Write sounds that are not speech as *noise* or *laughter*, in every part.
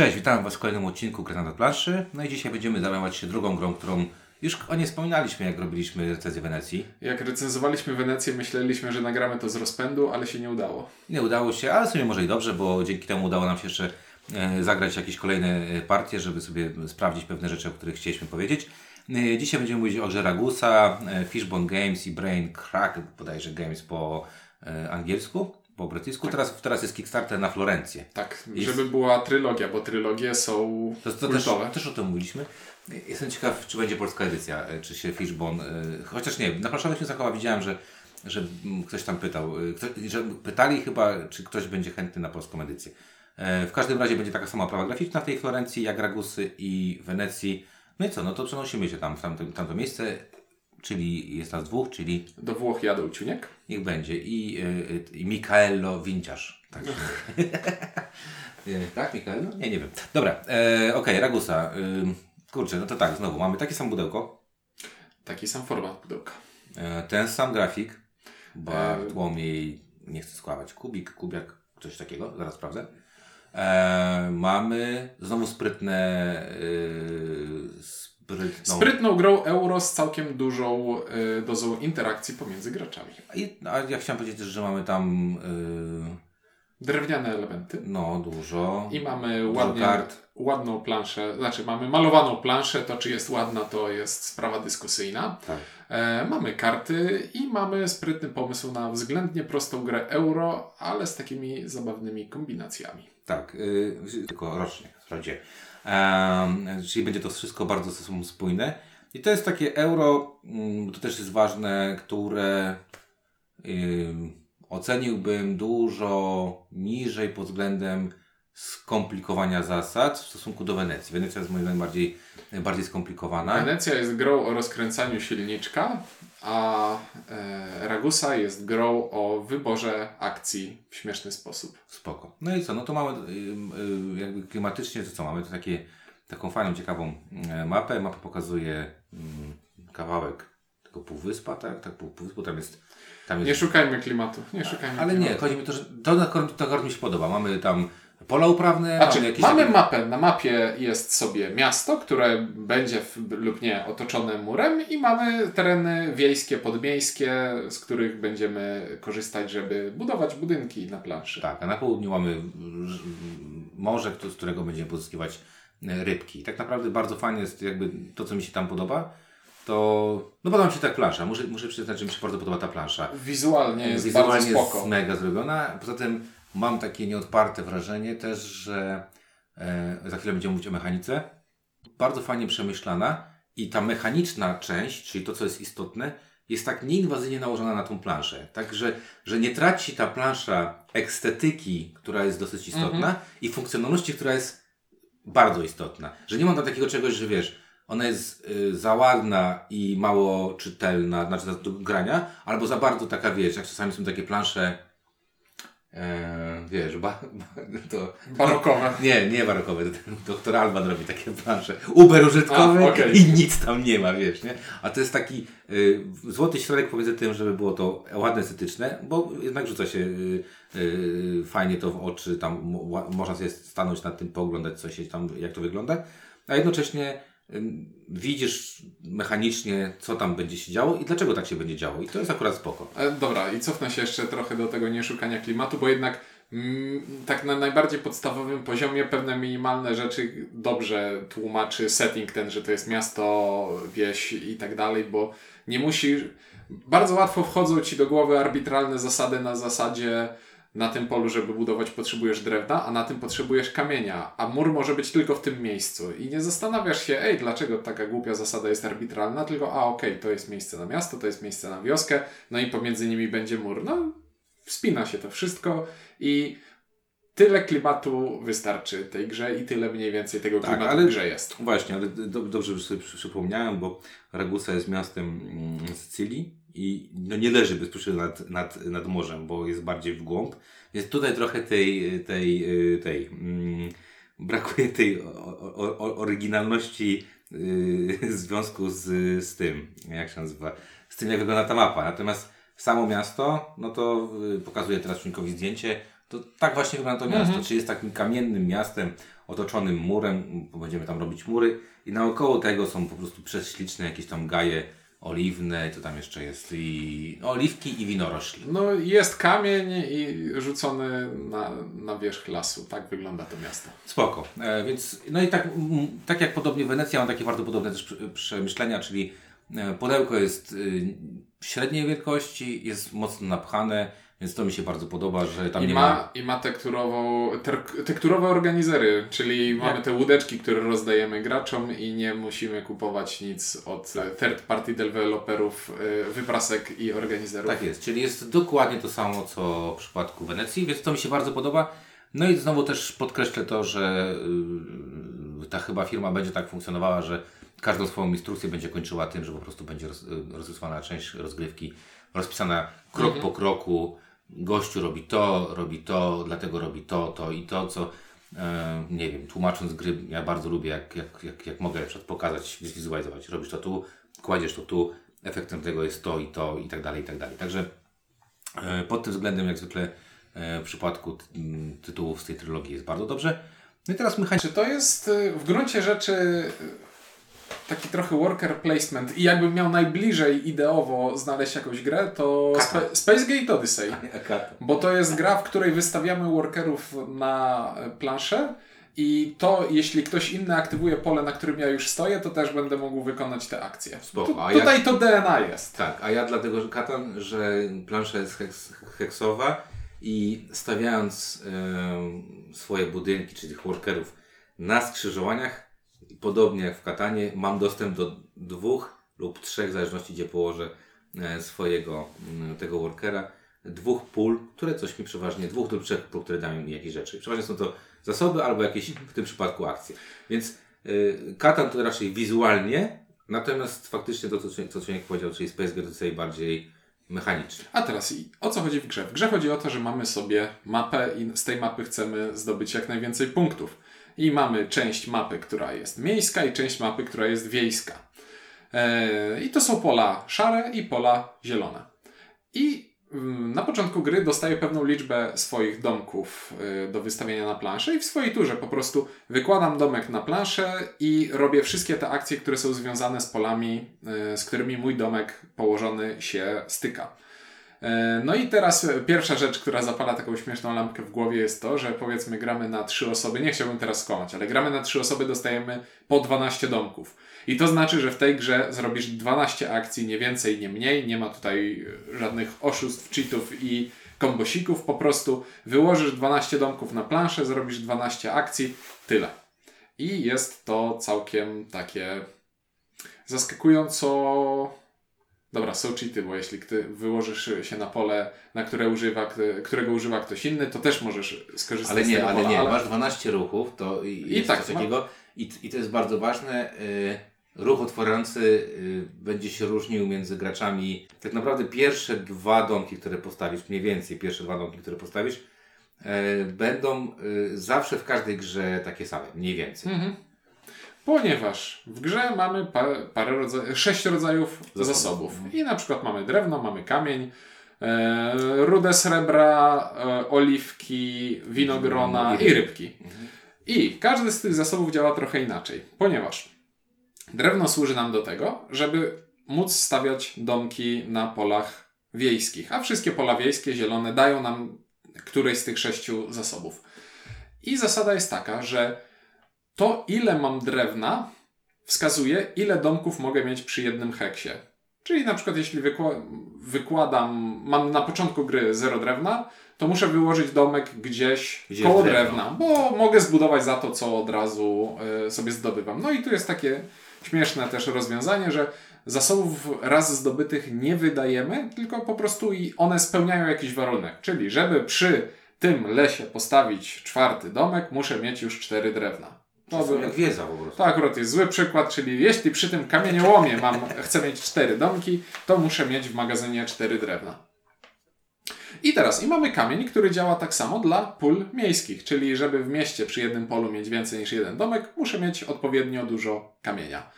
Cześć, witam Was w kolejnym odcinku Gry na planszy. No i dzisiaj będziemy zajmować się drugą grą, którą już o niej wspominaliśmy, jak robiliśmy recenzję Wenecji. Jak recenzowaliśmy Wenecję, myśleliśmy, że nagramy to z rozpędu, ale się nie udało. Nie udało się, ale sobie może i dobrze, bo dzięki temu udało nam się jeszcze e, zagrać jakieś kolejne e, partie, żeby sobie sprawdzić pewne rzeczy, o których chcieliśmy powiedzieć. E, dzisiaj będziemy mówić o grze Ragusa, e, Fishbone Games i Brain Crack, bodajże Games po angielsku, po brytyjsku. Teraz, teraz jest Kickstarter na Florencję. Tak, żeby była trylogia, bo trylogie są To, to też, też o tym mówiliśmy. Jestem ciekaw, czy będzie polska edycja, e, czy się Fishbone. e, Chociaż nie, na newsach chyba widziałem, że, że mm, ktoś tam pytał. e, że pytali chyba, czy ktoś będzie chętny na polską edycję. W każdym razie będzie taka sama oprawa graficzna w tej Florencji, jak Ragusy i Wenecji. No i co, no to przenosimy się tam w tamto, tamto miejsce, czyli jest nas dwóch, czyli Do Włoch jadą ciuniek. niech będzie. I, y, i Mikaelo Winciarz. Tak, E, *laughs* tak Mikaelo? Nie, nie wiem. Dobra, e, okej, Ragusa. Y, kurczę, no to tak, znowu mamy takie sam pudełko, Taki sam format pudełka. e, ten sam grafik, E, Bartłomiej, nie chcę skłamać, kubik, kubiak, coś takiego, zaraz sprawdzę. E, mamy znowu sprytne, y, sprytną... Sprytną grą euro z całkiem dużą y, dozą interakcji pomiędzy graczami. I, a ja chciałem powiedzieć też, że mamy tam y, Drewniane elementy. no dużo. I mamy Dużo ładnie, kart. ładną planszę, znaczy mamy malowaną planszę, to czy jest ładna to jest sprawa dyskusyjna. Tak. E, mamy karty i mamy sprytny pomysł na względnie prostą grę euro, ale z takimi zabawnymi kombinacjami. Tak, yy, tylko rocznie, wprawdzie. Um, czyli będzie to wszystko bardzo ze sobą spójne. I to jest takie euro, mm, to też jest ważne, które ym, oceniłbym dużo niżej pod względem skomplikowania zasad w stosunku do Wenecji. Wenecja jest moim zdaniem bardziej, bardziej skomplikowana. Wenecja jest grą o rozkręcaniu silniczka, a e, Ragusa jest grą o wyborze akcji w śmieszny sposób. Spoko. No i co, no to mamy ym, y, jakby klimatycznie, to co mamy? To takie, taką fajną, ciekawą y, mapę. Mapa pokazuje ym, kawałek tego półwyspa, tak? Tak, pół- półwyspu tam jest... Tam Nie jest szukajmy klimatu, nie szukajmy ale klimatu. nie, chodzi mi o to, że to, to, akurat- to akurat mi się podoba. Mamy tam pola uprawne, Znaczy, mamy jakieś mamy takie- mapę. Na mapie jest sobie miasto, które będzie w, lub nie otoczone murem i mamy tereny wiejskie, podmiejskie, z których będziemy korzystać, żeby budować budynki na planszy. Tak, a na południu mamy morze, z którego będziemy pozyskiwać y, rybki. Tak naprawdę bardzo fajne jest jakby to, co mi się tam podoba. To, no podoba mi się ta plansza. Muszę, muszę przyznać, że mi się bardzo podoba ta plansza. Wizualnie jest Wizualnie bardzo spoko. jest mega zrobiona. Poza tym mam takie nieodparte wrażenie też, że e, za chwilę będziemy mówić o mechanice. Bardzo fajnie przemyślana i ta mechaniczna część, czyli to, co jest istotne, jest tak nieinwazyjnie nałożona na tą planszę. Tak, że, nie traci ta plansza estetyki, która jest dosyć istotna i funkcjonalności, która jest bardzo istotna. Że nie ma tam takiego czegoś, że wiesz, ona jest y, za ładna i mało czytelna, znaczy do, do grania, albo za bardzo taka, wiesz, jak czasami są takie plansze, e, wiesz, ba, ba, to... Barokowe. Nie, nie barokowe, doktor Alban robi takie plansze uber użytkowe A, okej. i nic tam nie ma, wiesz, nie? A to jest taki y, złoty środek pomiędzy tym, żeby było to ładne, estetyczne, bo jednak rzuca się y, y, fajnie to w oczy, tam mo- można sobie stanąć nad tym, pooglądać co się tam, jak to wygląda, a jednocześnie widzisz mechanicznie, co tam będzie się działo i dlaczego tak się będzie działo i to jest akurat spoko. E, Dobra, i cofnę się jeszcze trochę do tego nieszukania klimatu, bo jednak mm, tak na najbardziej podstawowym poziomie pewne minimalne rzeczy dobrze tłumaczy setting ten, że to jest miasto, wieś i tak dalej, bo nie musisz... Bardzo łatwo wchodzą Ci do głowy arbitralne zasady na zasadzie na tym polu, żeby budować potrzebujesz drewna, a na tym potrzebujesz kamienia, a mur może być tylko w tym miejscu. I nie zastanawiasz się, ej, dlaczego taka głupia zasada jest arbitralna, tylko a okej, to jest miejsce na miasto, to jest miejsce na wioskę, no i pomiędzy nimi będzie mur. No, wspina się to wszystko i tyle klimatu wystarczy tej grze i tyle mniej więcej tego Tak, klimatu ale- w grze jest. Właśnie, ale do, dobrze, że sobie przy- przypomniałem, bo Ragusa jest miastem mm, Sycylii i no nie leży bezpośrednio nad, nad, nad morzem, bo jest bardziej w głąb. Więc tutaj trochę tej, tej, y, tej mm, brakuje tej o, o, oryginalności y, *laughs* w związku z, z tym, jak się nazywa, z tym jak wygląda ta mapa. Natomiast samo miasto, no to y, pokazuję teraz Członkowi zdjęcie, to tak właśnie wygląda to miasto, czyli jest takim kamiennym miastem otoczonym murem, bo będziemy tam robić mury i naokoło tego są po prostu prześliczne jakieś tam gaje oliwne, co tam jeszcze jest, i oliwki i winorośli. No jest kamień i rzucony na, na wierzch lasu. Tak wygląda to miasto. Spoko. E, więc, no i tak, m, tak jak podobnie Wenecja, mam takie bardzo podobne też przemyślenia, czyli e, pudełko jest y, średniej wielkości, jest mocno napchane, więc to mi się bardzo podoba, że tam I nie ma, ma... I ma tekturową, ter, tekturowe organizery, czyli mamy te łódeczki, które rozdajemy graczom i nie musimy kupować nic od e, third party deweloperów, e, wyprasek i organizerów. Tak jest, czyli jest dokładnie to samo, co w przypadku Wenecji, więc to mi się bardzo podoba. No i znowu też podkreślę to, że yy, ta chyba firma będzie tak funkcjonowała, że każdą swoją instrukcję będzie kończyła tym, że po prostu będzie roz, rozesłana część rozgrywki, rozpisana krok po kroku. Gościu robi to, robi to, dlatego robi to, to i to, co e, nie wiem, tłumacząc gry, ja bardzo lubię, jak, jak, jak, jak mogę pokazać, zwizualizować. Robisz to tu, kładziesz to tu, efektem tego jest to i to i tak dalej, i tak dalej. Także e, pod tym względem, jak zwykle e, w przypadku tytułów z tej trylogii jest bardzo dobrze. No i teraz mechanika. Czy to jest w gruncie rzeczy taki trochę worker placement i jakbym miał najbliżej ideowo znaleźć jakąś grę, to. Spa- Space Gate Odyssey. Bo to jest gra, w której wystawiamy workerów na planszę i to, jeśli ktoś inny aktywuje pole, na którym ja już stoję, to też będę mógł wykonać te akcje. Spoko, Tu, tutaj to DNA jest. Tak, a ja dlatego, że Katan, że plansza jest heks, heksowa i stawiając em, swoje budynki, czyli tych workerów na skrzyżowaniach, podobnie jak w Katanie, mam dostęp do dwóch lub trzech, w zależności gdzie położę e, swojego mm, tego workera, dwóch pól, które coś mi przeważnie, dwóch lub trzech pól, które dają mi jakieś rzeczy. Przeważnie są to zasoby albo jakieś w tym przypadku akcje. Więc y, Katan to raczej wizualnie, natomiast faktycznie to, co, co powiedział, czyli Space Gate Odyssey bardziej mechanicznie. A teraz o co chodzi w grze? W grze chodzi o to, że mamy sobie mapę i z tej mapy chcemy zdobyć jak najwięcej punktów. I mamy część mapy, która jest miejska i część mapy, która jest wiejska. Eee, I to są pola szare i pola zielone. I mm, na początku gry dostaję pewną liczbę swoich domków y, do wystawienia na planszę i w swojej turze po prostu wykładam domek na planszę i robię wszystkie te akcje, które są związane z polami, y, z którymi mój domek położony się styka. E, No i teraz e, pierwsza rzecz, która zapala taką śmieszną lampkę w głowie jest to, że powiedzmy gramy na trzy osoby, nie chciałbym teraz skłamać, ale gramy na trzy osoby, dostajemy po 12 domków. I to znaczy, że w tej grze zrobisz 12 akcji, nie więcej, nie mniej, nie ma tutaj e, żadnych oszustw, cheatów i kombosików, po prostu wyłożysz 12 domków na planszę, zrobisz 12 akcji, tyle. I jest to całkiem takie zaskakująco Dobra, są cheaty, bo jeśli ty wyłożysz się na pole, na które używa, którego używa ktoś inny, to też możesz skorzystać Ale z nie, tego ale pola, nie, masz 12 ruchów, to i, jest tak, coś ma- takiego i, i to jest bardzo ważne. Y, ruch otwierający y, będzie się różnił między graczami. Tak naprawdę pierwsze dwa domki, które postawisz, mniej więcej pierwsze dwa domki, które postawisz, y, będą zawsze w każdej grze takie same, mniej więcej. Mhm. Ponieważ w grze mamy parę, parę rodzajów, sześć rodzajów Zasobów. zasobów. I na przykład mamy drewno, mamy kamień, e, rudę srebra, e, oliwki, winogrona I i rybki. I każdy z tych zasobów działa trochę inaczej, ponieważ drewno służy nam do tego, żeby móc stawiać domki na polach wiejskich, a wszystkie pola wiejskie, zielone, dają nam któreś z tych sześciu zasobów. I zasada jest taka, że to ile mam drewna wskazuje, ile domków mogę mieć przy jednym heksie. Czyli na przykład jeśli wykła- wykładam, mam na początku gry 0 drewna, to muszę wyłożyć domek gdzieś Gdzie koło drewna, bo mogę zbudować za to, co od razu y, sobie zdobywam. No i tu jest takie śmieszne też rozwiązanie, że zasobów raz zdobytych nie wydajemy, tylko po prostu i one spełniają jakiś warunek. Czyli żeby przy tym lesie postawić czwarty domek, muszę mieć już cztery drewna. To są by- jak wiedza po prostu. to akurat jest zły przykład, czyli jeśli przy tym kamieniołomie mam, *laughs* chcę mieć cztery domki, to muszę mieć w magazynie cztery drewna. I teraz, i mamy kamień, który działa tak samo dla pól miejskich, czyli żeby w mieście przy jednym polu mieć więcej niż jeden domek, muszę mieć odpowiednio dużo kamienia.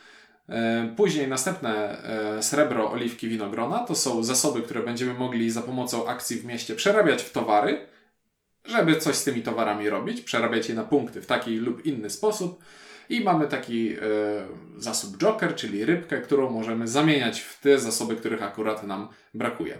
E, Później następne e, srebro, oliwki, winogrona to są zasoby, które będziemy mogli za pomocą akcji w mieście przerabiać w towary żeby coś z tymi towarami robić, przerabiać je na punkty w taki lub inny sposób. I mamy taki e, zasób Joker, czyli rybkę, którą możemy zamieniać w te zasoby, których akurat nam brakuje.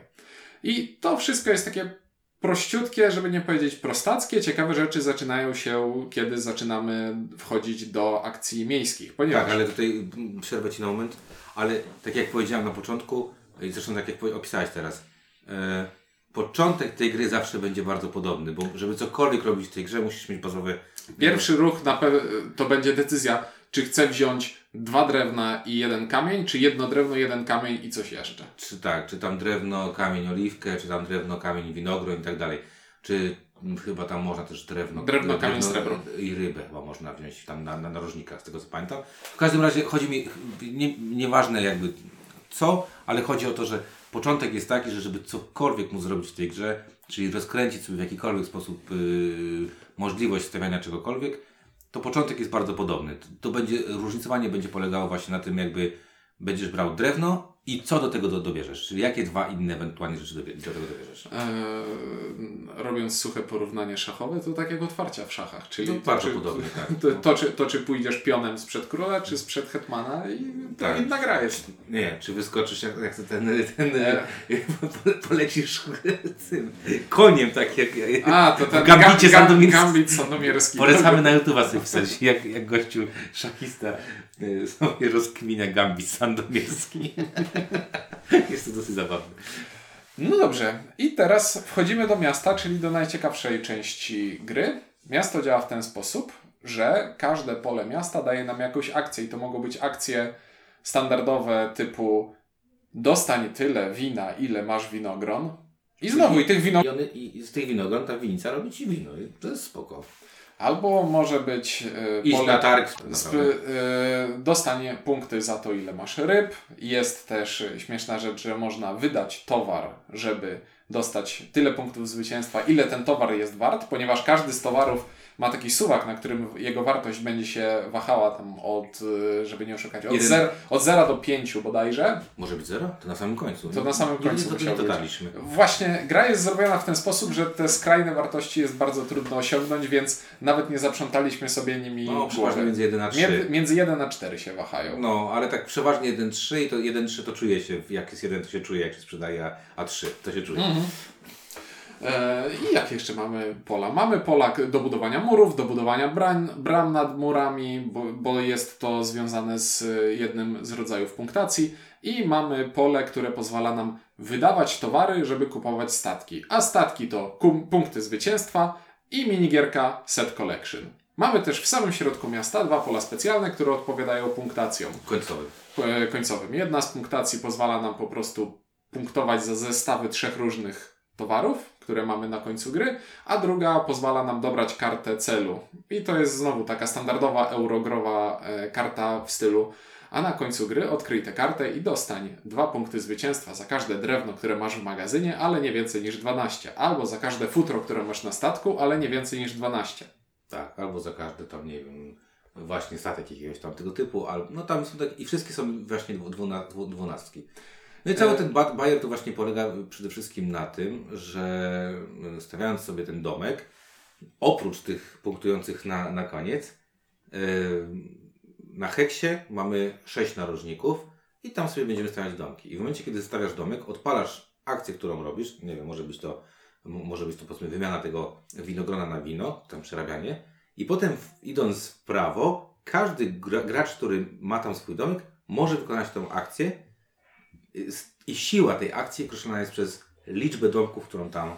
I to wszystko jest takie prościutkie, żeby nie powiedzieć prostackie. Ciekawe rzeczy zaczynają się, kiedy zaczynamy wchodzić do akcji miejskich. Ponieważ... Tak, ale tutaj przerwę Ci na moment, ale tak jak powiedziałem na początku, i zresztą tak jak opisałeś teraz, e, początek tej gry zawsze będzie bardzo podobny, bo żeby cokolwiek robić w tej grze, musisz mieć bazowe... Pierwszy ruch na pe- to będzie decyzja, czy chcę wziąć dwa drewna i jeden kamień, czy jedno drewno, jeden kamień i coś jeszcze. Czy tak, czy tam drewno, kamień, oliwkę, czy tam drewno, kamień, winogron i tak dalej. Czy chyba tam można też drewno, Drewno, kamień, srebro. i rybę chyba można wziąć tam na, na narożnikach, z tego co pamiętam. W każdym razie chodzi mi, nie, nieważne jakby co, ale chodzi o to, że początek jest taki, że żeby cokolwiek móc zrobić w tej grze, czyli rozkręcić sobie w jakikolwiek sposób yy, możliwość stawiania czegokolwiek, to początek jest bardzo podobny. To, to będzie, różnicowanie będzie polegało właśnie na tym, jakby będziesz brał drewno i co do tego do, dobierzesz, czyli jakie dwa inne ewentualnie rzeczy dobie, do tego dobierzesz. Eee, robiąc suche porównanie szachowe, to tak jak otwarcia w szachach, czyli To bardzo podobnie, tak. To, to, czy, to czy pójdziesz pionem sprzed króla, czy sprzed hetmana i to Tak. inna gra jest. Nie, czy wyskoczysz jak, jak ten, ten Nie. *laughs* polecisz tym koniem, tak jak, A, to ten Gambicie. Gambit Sandomierski. Polecamy na YouTube'a sobie wstać, jak, jak gościu szachista y, sobie rozkminia Gambit Sandomierski. *laughs* *laughs* Jest to dosyć zabawne. No dobrze, i teraz wchodzimy do miasta, czyli do najciekawszej części gry. Miasto działa w ten sposób, że każde pole miasta daje nam jakąś akcję i to mogą być akcje standardowe typu dostań tyle wina, ile masz winogron. I znowu, i tych winogron. I, one, I z tych winogron ta winica robi ci wino. I to jest spoko. Albo może być e, Iść na targ. Sp- e, dostanie punkty za to, ile masz ryb. Jest też śmieszna rzecz, że można wydać towar, żeby dostać tyle punktów zwycięstwa, ile ten towar jest wart, ponieważ każdy z towarów ma taki suwak, na którym jego wartość będzie się wahała tam od, e, żeby nie oszukać, od, Jeden. zer, od 0 do 5 bodajże. Może być zero? To na samym końcu. To na samym Nie, końcu Nie, nie dotarliśmy. Właśnie gra jest zrobiona w ten sposób, że te skrajne wartości jest bardzo trudno osiągnąć, więc nawet nie zaprzątaliśmy sobie nimi No, przeważnie między 1 a 3. Między, między 1 a 4 się wahają. No, ale tak przeważnie 1-3 i to 1-3 to czuje się, jak jest 1 to się czuje, jak się sprzedaje, a- a 3 to się czuje. Mhm. E, I jak jeszcze mamy pola? Mamy pola do budowania murów, do budowania bram, bram nad murami, bo, bo jest to związane z e, jednym z rodzajów punktacji. I mamy pole, które pozwala nam wydawać towary, żeby kupować statki. A statki to punkty zwycięstwa i minigierka Set Collection. Mamy też w samym środku miasta dwa pola specjalne, które odpowiadają punktacjom Końcowy. e, końcowym. Jedna z punktacji pozwala nam po prostu punktować za zestawy trzech różnych towarów, które mamy na końcu gry, a druga pozwala nam dobrać kartę celu. I to jest znowu taka standardowa eurogrowa e, karta w stylu a na końcu gry odkryj tę kartę i dostań dwa punkty zwycięstwa za każde drewno, które masz w magazynie, ale nie więcej niż 12. Albo za każde futro, które masz na statku, ale nie więcej niż 12. Tak, albo za każdy tam, nie wiem, właśnie statek jakiegoś tam tego typu, albo, no tam są tak, i wszystkie są właśnie dwu- dwuna, dwu, dwunastki. No i cały E- ten ba- bajer to właśnie polega przede wszystkim na tym, że y, stawiając sobie ten domek, oprócz tych punktujących na, na koniec, y, na heksie mamy sześć narożników i tam sobie będziemy stawiać domki. I w momencie, kiedy stawiasz domek, odpalasz akcję, którą robisz, nie wiem, może być to, może być to powiedzmy wymiana tego winogrona na wino, tam przerabianie, i potem idąc w prawo, każdy gra, gracz, który ma tam swój domek, może wykonać tą akcję i siła tej akcji określona jest przez liczbę domków, którą tam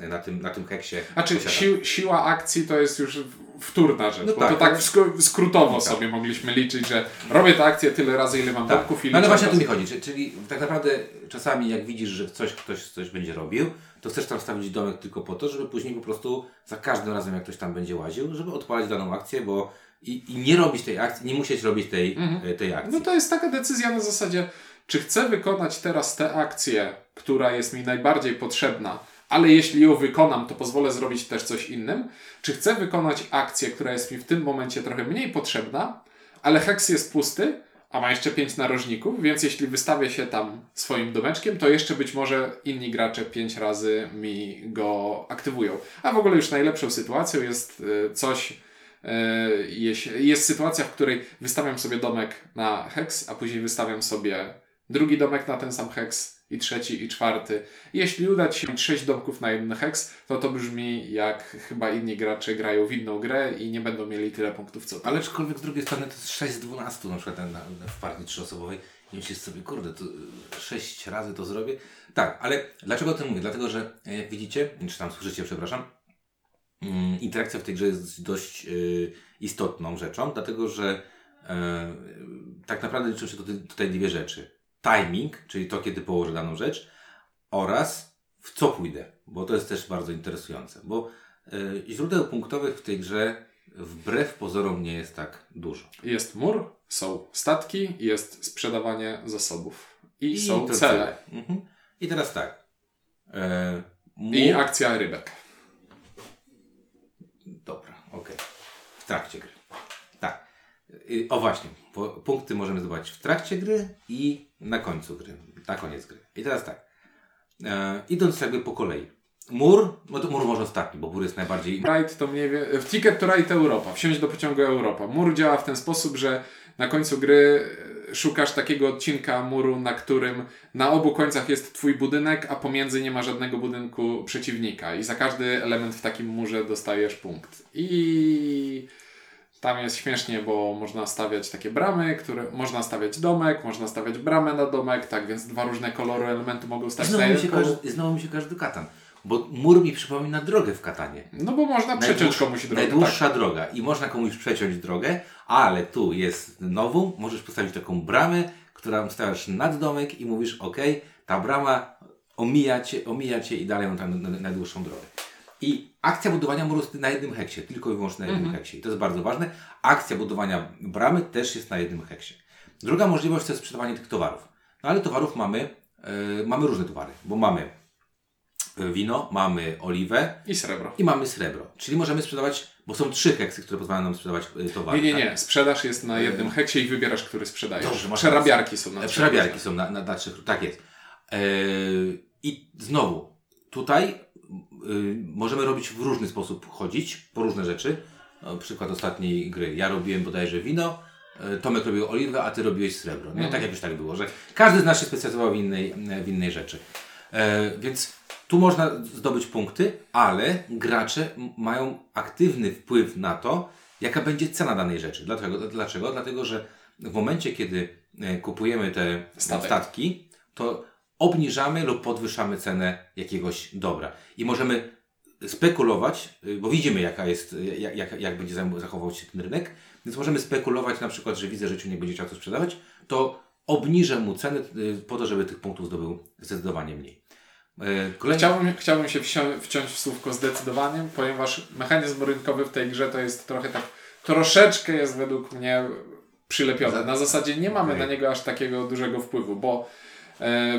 e, na, tym, na tym heksie Znaczy, posiada. si siła akcji to jest już wtórna rzecz, No bo tak, to tak w skr- skrótowo Tak. sobie mogliśmy liczyć, że robię tę akcję tyle razy, ile mam Tak. domków i No ale liczę właśnie o to mi chodzi, czyli, tak naprawdę czasami jak widzisz, że coś, ktoś coś będzie robił, to chcesz tam stawić domek tylko po to, żeby później po prostu za każdym razem jak ktoś tam będzie łaził, żeby odpalać daną akcję, bo i, i nie robić tej akcji, nie musieć robić tej, Mhm. e, tej akcji. No to jest taka decyzja na zasadzie, czy chcę wykonać teraz tę akcję, która jest mi najbardziej potrzebna, ale jeśli ją wykonam, to pozwolę zrobić też coś innym, czy chcę wykonać akcję, która jest mi w tym momencie trochę mniej potrzebna, ale heks jest pusty, a ma jeszcze 5 narożników, więc jeśli wystawię się tam swoim domeczkiem, to jeszcze być może inni gracze 5 razy mi go aktywują. A w ogóle już najlepszą sytuacją jest y, coś, y, jest sytuacja, w której wystawiam sobie domek na hex, a później wystawiam sobie drugi domek na ten sam hex i trzeci i czwarty. Jeśli uda Ci się mieć 6 domków na jeden hex, to to brzmi jak chyba inni gracze grają w inną grę i nie będą mieli tyle punktów co ty. Ale aczkolwiek z drugiej strony to jest 6 z 12 na przykład na, na, w partii trzyosobowej. I myślisz sobie, kurde, to 6 razy to zrobię. Tak, ale dlaczego o tym mówię? Dlatego, że jak widzicie, czy tam słyszycie, przepraszam, mm, interakcja w tej grze jest dość y, istotną rzeczą, dlatego że y, tak naprawdę liczą się tutaj, tutaj dwie rzeczy timing, czyli to, kiedy położę daną rzecz, oraz w co pójdę, bo to jest też bardzo interesujące, bo y, źródeł punktowych w tej grze wbrew pozorom nie jest tak dużo. Jest mur, są statki, jest sprzedawanie zasobów i, I są cele. cele. Mhm. I teraz tak. E, mur... I akcja rybek. Dobra, okej. Okay. W trakcie gry. Tak. O właśnie, punkty możemy zdobywać w trakcie gry i na końcu gry, na koniec gry. I teraz tak, e, idąc jakby po kolei. Mur, no to mur może ostatni, bo mur jest najbardziej... Ride to mniej więcej... Ticket to Ride Europa, wsiąść do pociągu Europa. Mur działa w ten sposób, że na końcu gry e, szukasz takiego odcinka muru, na którym na obu końcach jest twój budynek, a pomiędzy nie ma żadnego budynku przeciwnika. I za każdy element w takim murze dostajesz punkt. I tam jest śmiesznie, bo można stawiać takie bramy, które można stawiać domek, można stawiać bramę na domek, tak więc dwa różne kolory elementu mogą stać znowu na mi się każdy, Znowu mi się każdy katan. Bo mur mi przypomina drogę w katanie. No bo można przeciąć komuś drogę. Najdłuższa tak. droga i można komuś przeciąć drogę, ale tu jest nową, możesz postawić taką bramę, którą stawiasz nad domek i mówisz, ok, ta brama omija cię, omija cię i dalej mam tam najdłuższą drogę. I akcja budowania muru jest na jednym heksie, tylko i wyłącznie na jednym mhm. heksie. I to jest bardzo ważne. Akcja budowania bramy też jest na jednym heksie. Druga możliwość to jest sprzedawanie tych towarów. No ale towarów mamy, yy, mamy różne towary, bo mamy e, wino, mamy oliwę i srebro. I mamy srebro. Czyli możemy sprzedawać, bo są trzy heksy, które pozwalają nam sprzedawać e, towary. Nie, nie, nie. Tak? Sprzedaż jest na jednym heksie i wybierasz, który sprzedajesz. Dobrze, Przerabiarki są na trzech. Przerabiarki są na, na, na. Tak jest. Yy, I znowu, tutaj Y, możemy robić w różny sposób chodzić, po różne rzeczy. No, przykład ostatniej gry. Ja robiłem bodajże wino, y, Tomek robił oliwę, a ty robiłeś srebro. Nie? Tak jakoś tak było, że każdy z nas się specjalizował w innej, w innej rzeczy. E, więc tu można zdobyć punkty, ale gracze mają aktywny wpływ na to, jaka będzie cena danej rzeczy. Dlaczego? Dlaczego? Dlatego, że w momencie, kiedy e, kupujemy te Statek. statki, to obniżamy lub podwyższamy cenę jakiegoś dobra. I możemy spekulować, y, bo widzimy jaka jest, jak, jak, jak będzie zachował się ten rynek, więc możemy spekulować na przykład, że widzę, że Ciu nie będzie chciał to sprzedawać, to obniżę mu cenę y, po to, żeby tych punktów zdobył zdecydowanie mniej. Y, kolejny... Chciałbym, chciałbym się wciąć w słówko zdecydowanie, ponieważ mechanizm rynkowy w tej grze to jest trochę tak, troszeczkę jest według mnie przylepiony. Na zasadzie nie mamy okay. na niego aż takiego dużego wpływu, bo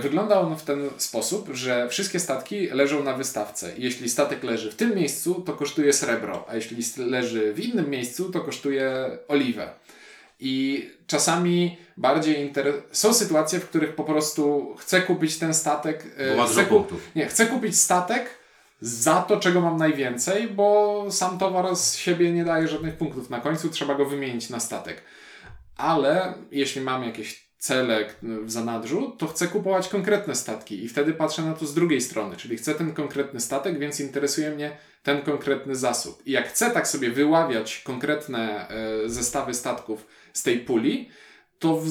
wygląda on w ten sposób, że wszystkie statki leżą na wystawce. Jeśli statek leży w tym miejscu, to kosztuje srebro, a jeśli leży w innym miejscu, to kosztuje oliwę. I czasami bardziej inter... są sytuacje, w których po prostu chcę kupić ten statek. E, bo chcę, ku... nie, chcę kupić statek za to, czego mam najwięcej, bo sam towar z siebie nie daje żadnych punktów. Na końcu trzeba go wymienić na statek. Ale jeśli mam jakieś cele w zanadrzu, to chcę kupować konkretne statki i wtedy patrzę na to z drugiej strony, czyli chcę ten konkretny statek, więc interesuje mnie ten konkretny zasób. I jak chcę tak sobie wyławiać konkretne e, zestawy statków z tej puli, to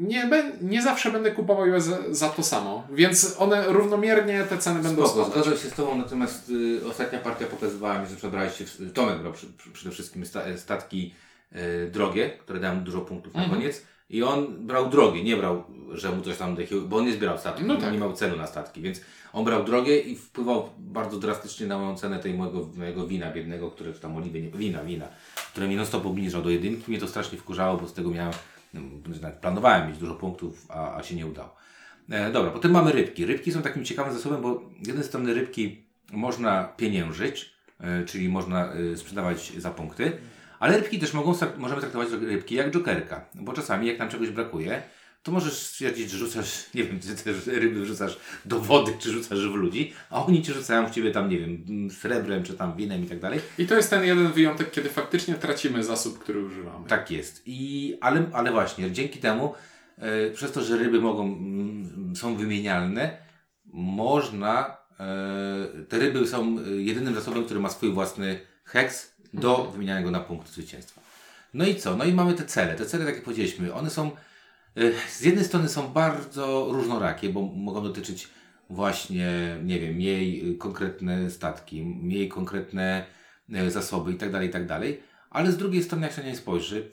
nie, nie zawsze będę kupował je za, za, to samo. Więc one równomiernie te ceny będą spadać. Zgadzam się z Tobą, natomiast y, ostatnia partia pokazywała mi, że przebraliście, Tomek brał przy, przy, przede wszystkim statki y, drogie, które dają dużo punktów na mhm. koniec i on brał drogie, nie brał, że mu coś tam dekił, bo on nie zbierał statki, no tak. nie miał cenu na statki, więc on brał drogie i wpływał bardzo drastycznie na moją cenę tej mojego, mojego wina biednego, które tam oliwy, nie, wina, wina, które mi non stop obniżał do jedynki. Mnie to strasznie wkurzało, bo z tego miałem, no, planowałem mieć dużo punktów, a, a się nie udało. E, dobra, potem mamy rybki. Rybki są takim ciekawym zasobem, bo z jednej strony rybki można pieniężyć, e, czyli można e, sprzedawać za punkty, Ale rybki też mogą, możemy traktować rybki jak jokerka, bo czasami jak nam czegoś brakuje, to możesz stwierdzić, że rzucasz, *laughs* nie wiem, czy też ryby wrzucasz do wody, czy rzucasz w ludzi, a oni ci rzucają w ciebie tam, nie wiem, srebrem, czy tam winem i tak dalej. I to jest ten jeden wyjątek, kiedy faktycznie tracimy zasób, który używamy. Tak jest. I, ale, ale właśnie, dzięki temu, e, przez to, że ryby mogą, są wymienialne, można, e, te ryby są e, jedynym zasobem, który ma swój własny heks do wymieniania go na punkt zwycięstwa. No i co? No i mamy te cele. Te cele, tak jak powiedzieliśmy, one są, e, z jednej strony są bardzo różnorakie, bo mogą dotyczyć właśnie, nie wiem, mniej y, konkretne statki, mniej konkretne e, zasoby i tak dalej, i tak dalej. Ale z drugiej strony, jak się na nie spojrzy,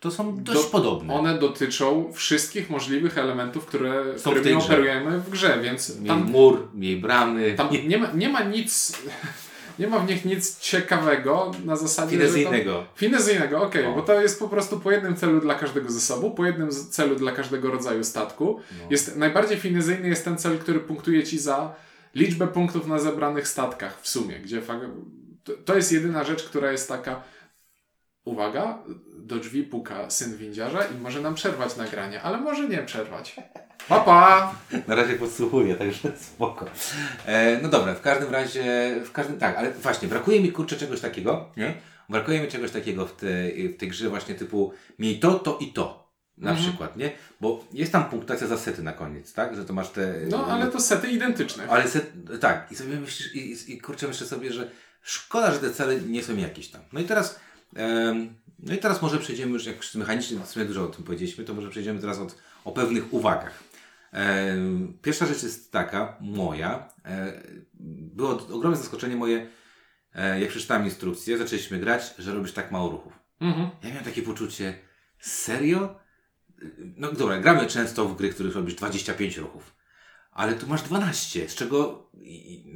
to są dość Do- podobne. One dotyczą wszystkich możliwych elementów, które, Są w którymi grze. operujemy w grze, więc tam, mur, mniej bramy, tam nie, ma, nie ma nic, nie ma w nich nic ciekawego na zasadzie, że tam, finezyjnego. Finezyjnego, okej, O. bo to jest po prostu po jednym celu dla każdego zasobu, po jednym celu dla każdego rodzaju statku. No. Jest, najbardziej finezyjny jest ten cel, który punktuje Ci za liczbę punktów na zebranych statkach w sumie, gdzie fak- to, to jest jedyna rzecz, która jest taka uwaga, do drzwi puka syn windziarza i może nam przerwać nagranie, ale może nie przerwać. Papa! Na razie podsłuchuję, także spoko. E, no dobra, w każdym razie, w każdym, tak, ale właśnie, brakuje mi kurczę czegoś takiego, nie? Brakuje mi czegoś takiego w, te, w tej grze właśnie typu miej to, to i to. Na Mhm. przykład, nie? Bo jest tam punktacja za sety na koniec, tak? Że to masz te... No ale to sety identyczne. Ale set, tak, i sobie myślisz, i, i, kurczę myślę sobie, że szkoda, że te cele nie są jakieś tam. No i teraz, no i teraz może przejdziemy już, jak już mechanicznie w sumie dużo o tym powiedzieliśmy, to może przejdziemy teraz od, o pewnych uwagach. Pierwsza rzecz jest taka, moja, było ogromne zaskoczenie moje, jak przeczytałem instrukcję, zaczęliśmy grać, że robisz tak mało ruchów. Mhm. Ja miałem takie poczucie, serio? No dobra, gramy często w gry, w których robisz 25 ruchów, ale tu masz 12, z czego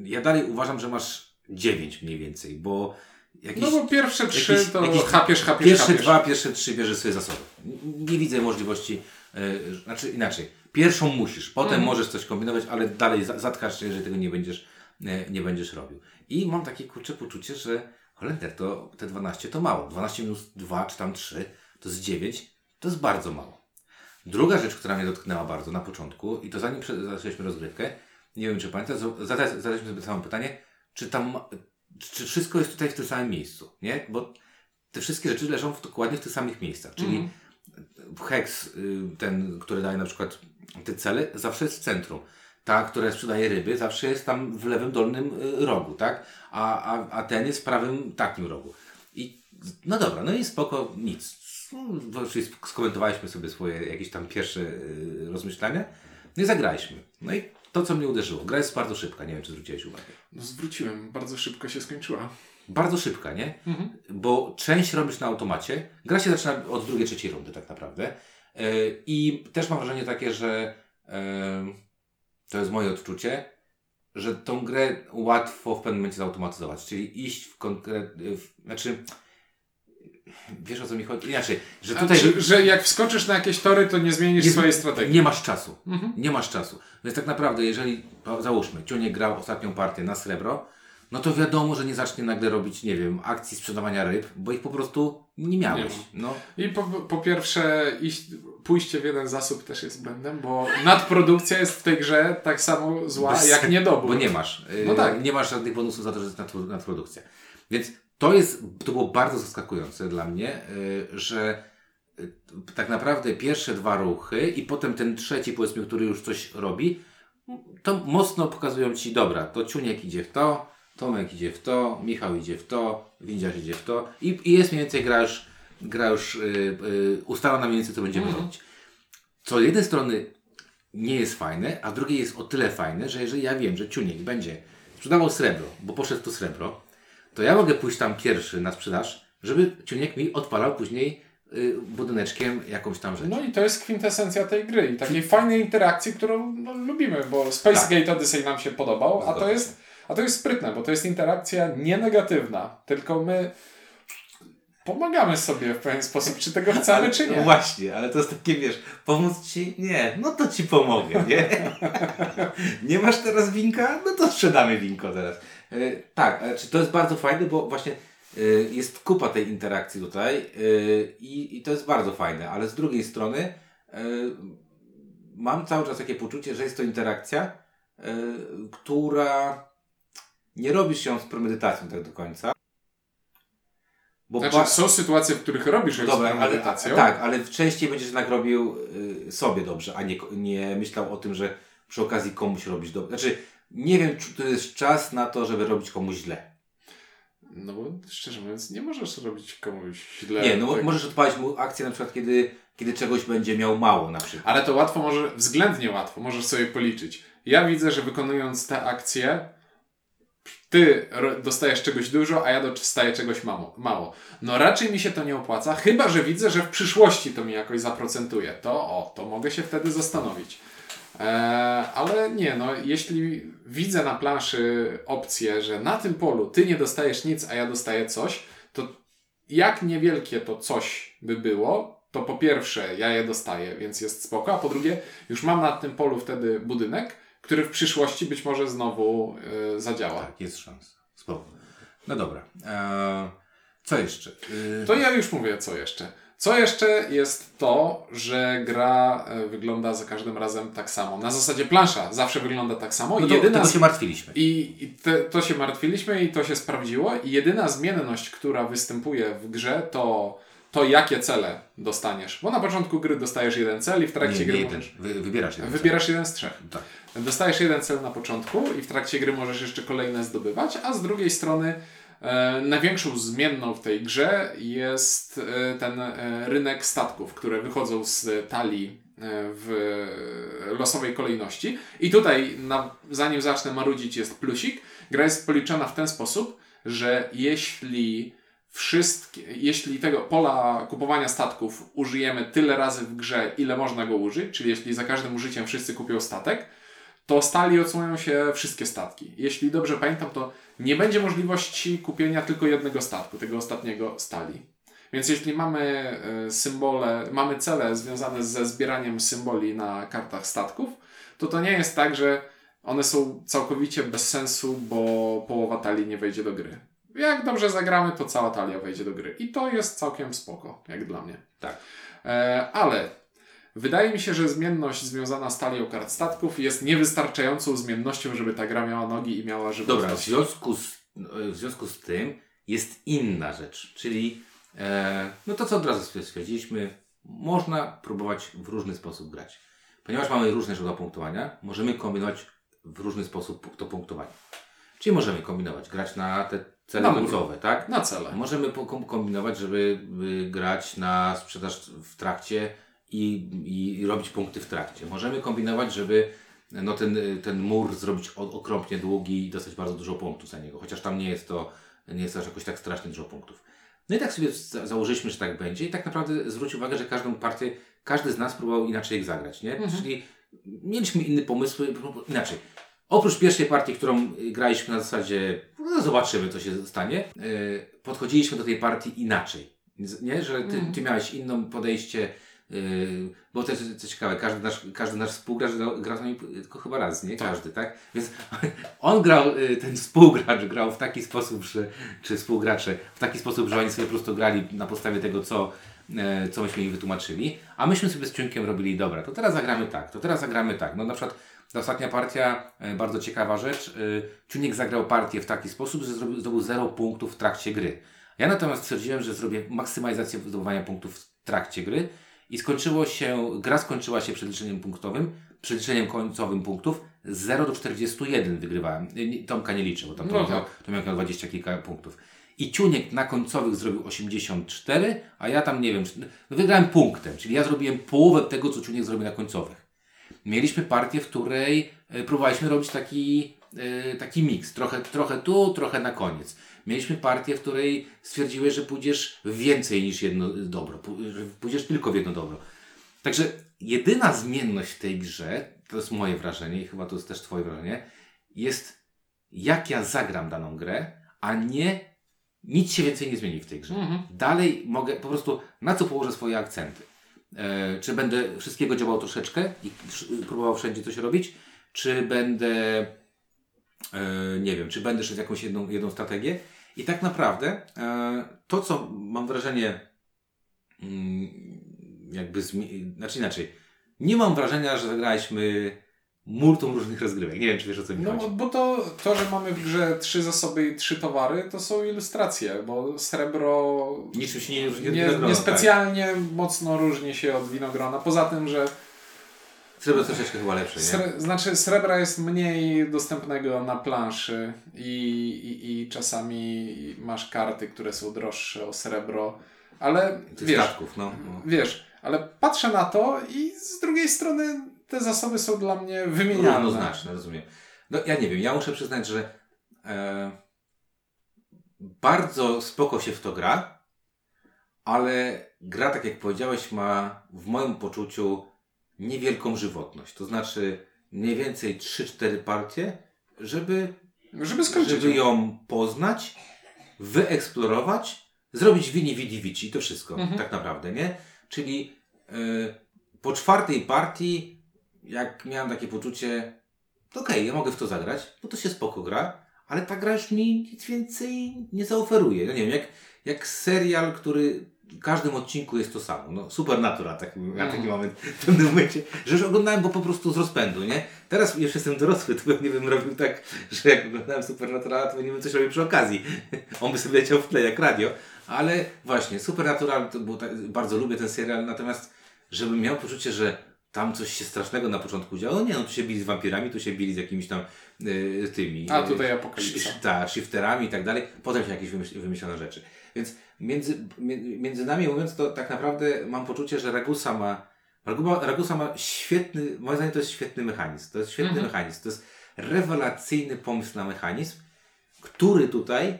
ja dalej uważam, że masz 9 mniej więcej, bo jakieś, No bo pierwsze trzy jakieś- to jakieś- chapiesz, chapiesz, pierwsze chapiesz. dwa, pierwsze trzy bierzesz sobie zasoby. N- Nie widzę możliwości, e, znaczy inaczej, pierwszą musisz, potem Mhm. możesz coś kombinować, ale dalej za- zatkasz się, jeżeli tego nie będziesz, e, nie będziesz robił. I mam takie kurcze poczucie, że Holender to te 12 to mało. 12 minus 2 czy tam 3 to jest 9, to jest bardzo mało. Druga rzecz, która mnie dotknęła bardzo na początku, i to zanim zaczęliśmy rozgrywkę, nie wiem czy pamiętasz, zadaliśmy sobie samo pytanie, czy tam, czy wszystko jest tutaj w tym samym miejscu, nie? Bo te wszystkie rzeczy leżą w, dokładnie w tych samych miejscach, czyli Mhm. heks, y, ten, który daje na przykład te cele, zawsze jest w centrum. Ta, która sprzedaje ryby, zawsze jest tam w lewym dolnym y, rogu, tak? A, a, a ten jest w prawym takim rogu. I no dobra, no i spoko, nic. No, skomentowaliśmy sobie swoje jakieś tam pierwsze y, rozmyślania. No i zagraliśmy. No i to, co mnie uderzyło. Gra jest bardzo szybka, nie wiem, czy zwróciłeś uwagę. No zwróciłem, bardzo szybko się skończyła. Bardzo szybka, nie? Mhm. Bo część robisz na automacie. Gra się zaczyna od drugiej, trzeciej rundy tak naprawdę. Yy, I też mam wrażenie takie, że yy, to jest moje odczucie, że tą grę łatwo w pewnym momencie zautomatyzować. Czyli iść w konkretny... Znaczy... Wiesz o co mi chodzi? Inaczej, że tutaj... że, że jak wskoczysz na jakieś tory, to nie zmienisz Nie- swojej strategii. Nie masz czasu. Mhm. Nie masz czasu. Więc tak naprawdę, jeżeli, załóżmy, Ciunie grał ostatnią partię na srebro, no to wiadomo, że nie zacznie nagle robić, nie wiem, akcji sprzedawania ryb, bo ich po prostu nie miałeś. Nie no. I po, po pierwsze, iść, pójście w jeden zasób też jest błędem, bo nadprodukcja jest w tej grze tak samo zła Bez- jak niedobór. Bo nie masz. No tak. Nie masz żadnych bonusów za to, że jest nadpro- nadprodukcja. Więc to jest, to było bardzo zaskakujące dla mnie, yy, że yy, tak naprawdę pierwsze dwa ruchy i potem ten trzeci, powiedzmy, który już coś robi, to mocno pokazują Ci, dobra, to Ciuniek idzie w to, Tomek idzie w to, Michał idzie w to, Windziarz idzie w to i, i jest mniej więcej gra już, gra już yy, yy, ustalona mniej więcej, co będziemy Mhm. robić. Co z jednej strony nie jest fajne, a drugie jest o tyle fajne, że jeżeli ja wiem, że Ciuniek będzie sprzedawał srebro, bo poszedł tu srebro, to ja mogę pójść tam pierwszy na sprzedaż, żeby Ciuniek mi odpalał później y, budyneczkiem jakąś tam rzecz. No i to jest kwintesencja tej gry i takiej fajnej interakcji, którą no, lubimy, bo Space Tak. Gate Odyssey nam się podobał, a to, jest, a to jest sprytne, bo to jest interakcja nie negatywna, tylko my pomagamy sobie w pewien sposób, czy tego *laughs* chcemy, czy No nie. właśnie, ale to jest takie, wiesz, pomóc Ci? Nie, no to Ci pomogę, nie? *laughs* nie masz teraz winka? No to sprzedamy winko teraz. E, tak, ale czy to jest bardzo fajne, bo właśnie y, jest kupa tej interakcji tutaj i, i to jest bardzo fajne, ale z drugiej strony mam cały czas takie poczucie, że jest to interakcja, która nie robi się z premedytacją tak do końca. Bo znaczy, są sytuacje, w których robisz premedytacją. Ale, tak, ale częściej będziesz jednak robił y, sobie dobrze, a nie, nie myślał o tym, że przy okazji komuś robisz dobrze. Znaczy, nie wiem, czy to jest czas na to, żeby robić komuś źle. No bo szczerze mówiąc, nie możesz robić komuś źle. Nie, no tak. możesz odpalić mu akcję na przykład, kiedy, kiedy czegoś będzie miał mało na przykład. Ale to łatwo może, względnie łatwo, możesz sobie policzyć. Ja widzę, że wykonując te akcje, ty dostajesz czegoś dużo, a ja dostaję czegoś mało. mało. No raczej mi się to nie opłaca, chyba że widzę, że w przyszłości to mi jakoś zaprocentuje. To o, to mogę się wtedy zastanowić. Eee, ale nie, no jeśli widzę na planszy opcję, że na tym polu ty nie dostajesz nic, a ja dostaję coś, to jak niewielkie to coś by było, to po pierwsze ja je dostaję, więc jest spoko, a po drugie już mam na tym polu wtedy budynek, który w przyszłości być może znowu yy, zadziała. Tak, jest szansa. Spoko. No dobra. Eee, co jeszcze? Yy... To ja już mówię, co jeszcze. Co jeszcze jest to, że gra e, wygląda za każdym razem tak samo. Na zasadzie plansza zawsze wygląda tak samo. No to, jedyna tego się martwiliśmy. I, i te, to się martwiliśmy i to się sprawdziło. I jedyna zmienność, która występuje w grze, to to jakie cele dostaniesz. Bo na początku gry dostajesz jeden cel i w trakcie nie, nie gry jeden. Możesz... Wy, wybierasz jeden Wybierasz cel. jeden z trzech. Tak. Dostajesz jeden cel na początku i w trakcie gry możesz jeszcze kolejne zdobywać, a z drugiej strony największą zmienną w tej grze jest e, ten e, rynek statków, które wychodzą z talii e, w losowej kolejności. I tutaj, na, zanim zacznę marudzić, jest plusik. Gra jest policzona w ten sposób, że jeśli wszystkie, jeśli tego pola kupowania statków użyjemy tyle razy w grze, ile można go użyć, czyli jeśli za każdym użyciem wszyscy kupią statek, to stali odsłonią się wszystkie statki. Jeśli dobrze pamiętam, to nie będzie możliwości kupienia tylko jednego statku, tego ostatniego stali. Więc jeśli mamy e, symbole, mamy cele związane ze zbieraniem symboli na kartach statków, to to nie jest tak, że one są całkowicie bez sensu, bo połowa talii nie wejdzie do gry. Jak dobrze zagramy, to cała talia wejdzie do gry. I to jest całkiem spoko, jak dla mnie. Tak. E, ale Wydaje mi się, że zmienność związana z talią kart statków jest niewystarczającą zmiennością, żeby ta gra miała nogi i miała żywotność. Dobra, w związku z, w związku z tym jest inna rzecz, czyli e, no to co od razu stwierdziliśmy, można próbować w różny sposób grać. Ponieważ mamy różne źródła punktowania, możemy kombinować w różny sposób to punktowanie. Czyli możemy kombinować, grać na te cele końcowe, tak? Na cele. Możemy kombinować, żeby grać na sprzedaż w trakcie i, i robić punkty w trakcie. Możemy kombinować, żeby no ten, ten mur zrobić okropnie długi i dostać bardzo dużo punktów za niego, chociaż tam nie jest to, nie jest aż jakoś tak strasznie dużo punktów. No i tak sobie założyliśmy, że tak będzie i tak naprawdę zwróć uwagę, że każdą partię, każdy z nas próbował inaczej ich zagrać, nie? Mhm. Czyli mieliśmy inne pomysły, inaczej. Oprócz pierwszej partii, którą graliśmy na zasadzie, no zobaczymy, co się stanie, yy, podchodziliśmy do tej partii inaczej. Nie? Że ty, mhm. ty miałeś inną podejście, bo to jest co ciekawe, każdy nasz, każdy nasz współgracz grał z nami tylko chyba raz, nie? Tak. Każdy, tak? Więc *laughs* on grał, yy, ten współgracz grał w taki sposób, że, czy współgracze, w taki sposób, że oni sobie po prostu grali na podstawie tego, co, yy, co myśmy im wytłumaczyli, a myśmy sobie z Ciunkiem robili, dobra, to teraz zagramy tak, to teraz zagramy tak. No na przykład ta ostatnia partia, yy, bardzo ciekawa rzecz, yy, Ciunek zagrał partię w taki sposób, że zrobił, zdobył 0 punktów w trakcie gry. Ja natomiast stwierdziłem, że zrobię maksymalizację zdobywania punktów w trakcie gry, i skończyło się, gra skończyła się przeliczeniem punktowym, przeliczeniem końcowym punktów 0 do 41 wygrywałem. Tomka nie liczę, bo tam no, miał, to miał 20 kilka punktów. I Ciuniek na końcowych zrobił 84, a ja tam nie wiem, wygrałem punktem, czyli ja zrobiłem połowę tego, co Ciuniek zrobił na końcowych. Mieliśmy partię, w której e, próbowaliśmy robić taki, e, taki miks, trochę, trochę tu, trochę na koniec. Mieliśmy partię, w której stwierdziłeś, że pójdziesz więcej niż jedno dobro, że pójdziesz tylko w jedno dobro. Także jedyna zmienność w tej grze, to jest moje wrażenie i chyba to jest też Twoje wrażenie, jest jak ja zagram daną grę, a nie nic się więcej nie zmieni w tej grze. Mhm. Dalej mogę po prostu na co położę swoje akcenty. E, czy będę wszystkiego działał troszeczkę i próbował wszędzie coś robić, czy będę e, nie wiem, czy będę szedł jakąś jedną, jedną strategię? I tak naprawdę e, to, co mam wrażenie, mm, jakby, znaczy inaczej, nie mam wrażenia, że zagraliśmy multum różnych rozgrywek. Nie wiem, czy wiesz o co mi No, chodzi. bo to, to, że mamy w grze trzy zasoby i trzy towary, to są ilustracje, bo srebro Niczym się nie różni od nie, winogrona, nie tak. mocno różni się od winogrona. Poza tym, że Srebro troszeczkę chyba lepsze, nie? sre, znaczy srebra jest mniej dostępnego na planszy i, i, i czasami masz karty, które są droższe o srebro, ale Tych wiesz, statków, no. no. wiesz, ale patrzę na to i z drugiej strony te zasoby są dla mnie wymieniane. Równoznaczne, rozumiem. No ja nie wiem, ja muszę przyznać, że e, bardzo spoko się w to gra, ale gra, tak jak powiedziałeś, ma w moim poczuciu niewielką żywotność. To znaczy mniej więcej 3-4 partie, żeby, Żeby skończyć. żeby ją poznać, wyeksplorować, zrobić wini vidi vici i to wszystko, Mhm. tak naprawdę, nie? Czyli e, po czwartej partii, jak miałem takie poczucie, okej, ja mogę w to zagrać, bo to się spoko gra, ale ta gra już mi nic więcej nie zaoferuje. No nie wiem, jak, jak serial, który w każdym odcinku jest to samo. No, Supernatural, tak, ja taki Mhm. moment w pewnym momencie, że już oglądałem go po prostu z rozpędu, nie? Teraz już jestem dorosły, to pewnie bym robił tak, że jak oglądałem Supernatural, to pewnie bym coś robił przy okazji. *laughs* On by sobie leciał w tle jak radio. Ale właśnie, Supernatural, to było tak, bardzo lubię ten serial, natomiast żebym miał poczucie, że tam coś się strasznego na początku działo, nie, no tu się bili z wampirami, tu się bili z jakimiś tam y, tymi... A tutaj y, apokalipsa. Tak, shifterami i tak dalej. Potem się jakieś wymyśl, wymyślone rzeczy. Więc między, mi- między nami mówiąc, to tak naprawdę mam poczucie, że Ragusa ma Ragusa, Ragusa ma świetny, moim zdaniem to jest świetny mechanizm. To jest świetny Mhm. mechanizm. To jest rewelacyjny pomysł na mechanizm, który tutaj